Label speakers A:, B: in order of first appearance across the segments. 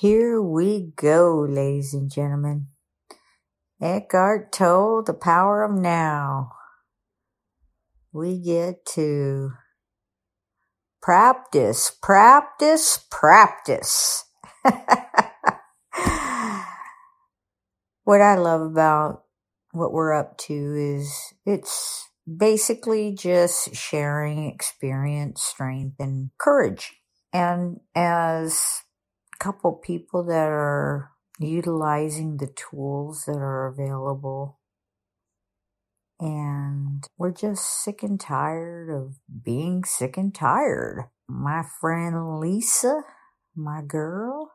A: Here we go, ladies and gentlemen. Eckhart Tolle the power of now. We get to practice, practice, practice. what I love about what we're up to is it's basically just sharing experience, strength, and courage. And as couple people that are utilizing the tools that are available, and we're just sick and tired of being sick and tired. My friend Lisa, my girl,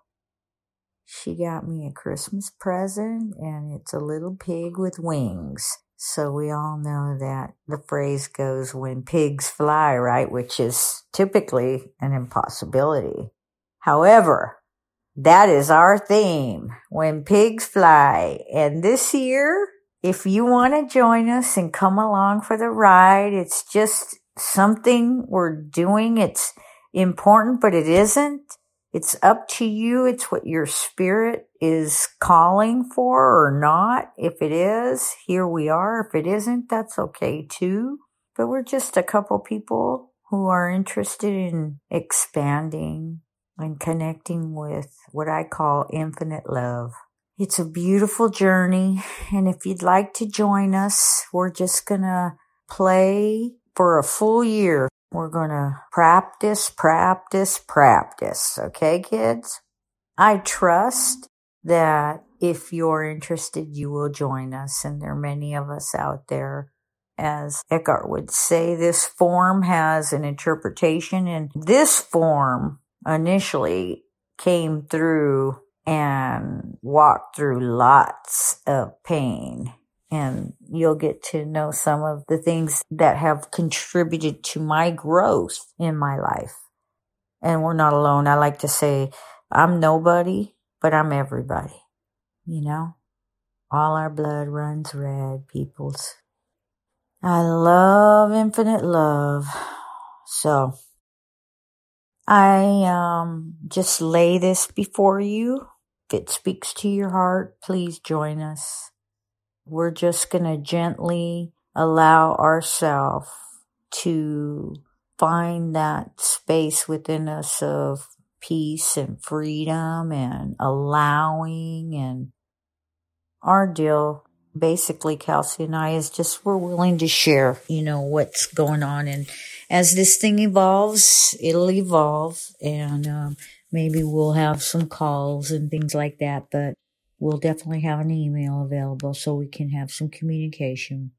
A: she got me a Christmas present and it's a little pig with wings. So we all know that the phrase goes when pigs fly, right? Which is typically an impossibility. However, that is our theme when pigs fly. And this year, if you want to join us and come along for the ride, it's just something we're doing. It's important, but it isn't. It's up to you. It's what your spirit is calling for or not. If it is, here we are. If it isn't, that's okay too. But we're just a couple people who are interested in expanding and connecting with what I call infinite love. It's a beautiful journey. And if you'd like to join us, we're just going to play for a full year we're going to practice, practice, practice. Okay, kids? I trust that if you're interested, you will join us. And there are many of us out there. As Eckhart would say, this form has an interpretation and this form initially came through and walked through lots of pain and you'll get to know some of the things that have contributed to my growth in my life. And we're not alone. I like to say, I'm nobody, but I'm everybody. You know, all our blood runs red, peoples. I love infinite love. So I um, just lay this before you. If it speaks to your heart, please join us we're just going to gently allow ourselves to find that space within us of peace and freedom and allowing and our deal basically kelsey and i is just we're willing to share you know what's going on and as this thing evolves it'll evolve and um, maybe we'll have some calls and things like that but we'll definitely have an email available so we can have some communication.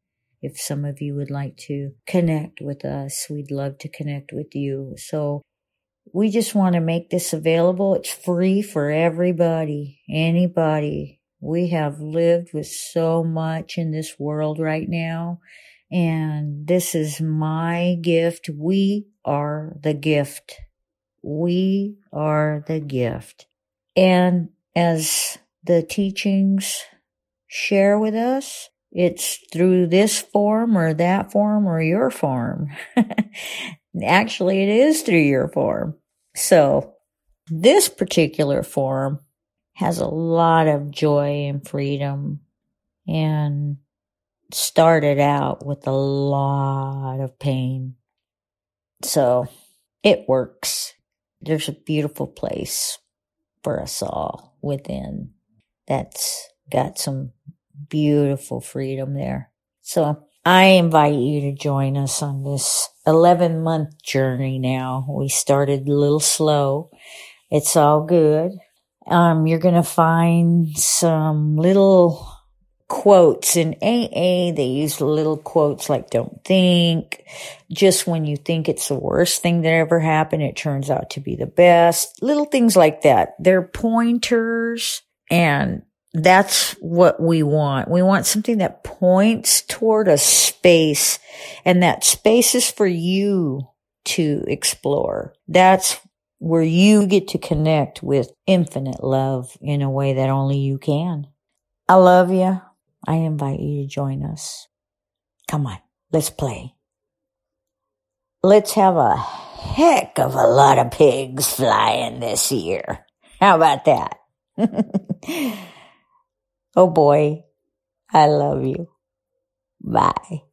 A: If some of you would like to connect with us, we'd love to connect with you. So we just want to make this available. It's free for everybody, anybody. We have lived with so much in this world right now. And this is my gift. We are the gift. We are the gift. And as the teachings share with us. It's through this form or that form or your form. Actually, it is through your form. So this particular form has a lot of joy and freedom and started out with a lot of pain. So it works. There's a beautiful place for us all within that's got some beautiful freedom there. So I invite you to join us on this 11 month journey now. We started a little slow. It's all good. Um, you're going to find some little quotes in AA. They use little quotes like don't think. Just when you think it's the worst thing that ever happened, it turns out to be the best. Little things like that. They're pointers and that's what we want. We want something that points toward a space and that space is for you to explore. That's where you get to connect with infinite love in a way that only you can. I love you. I invite you to join us. Come on, let's play. Let's have a heck of a lot of pigs flying this year. How about that? oh boy, I love you. Bye.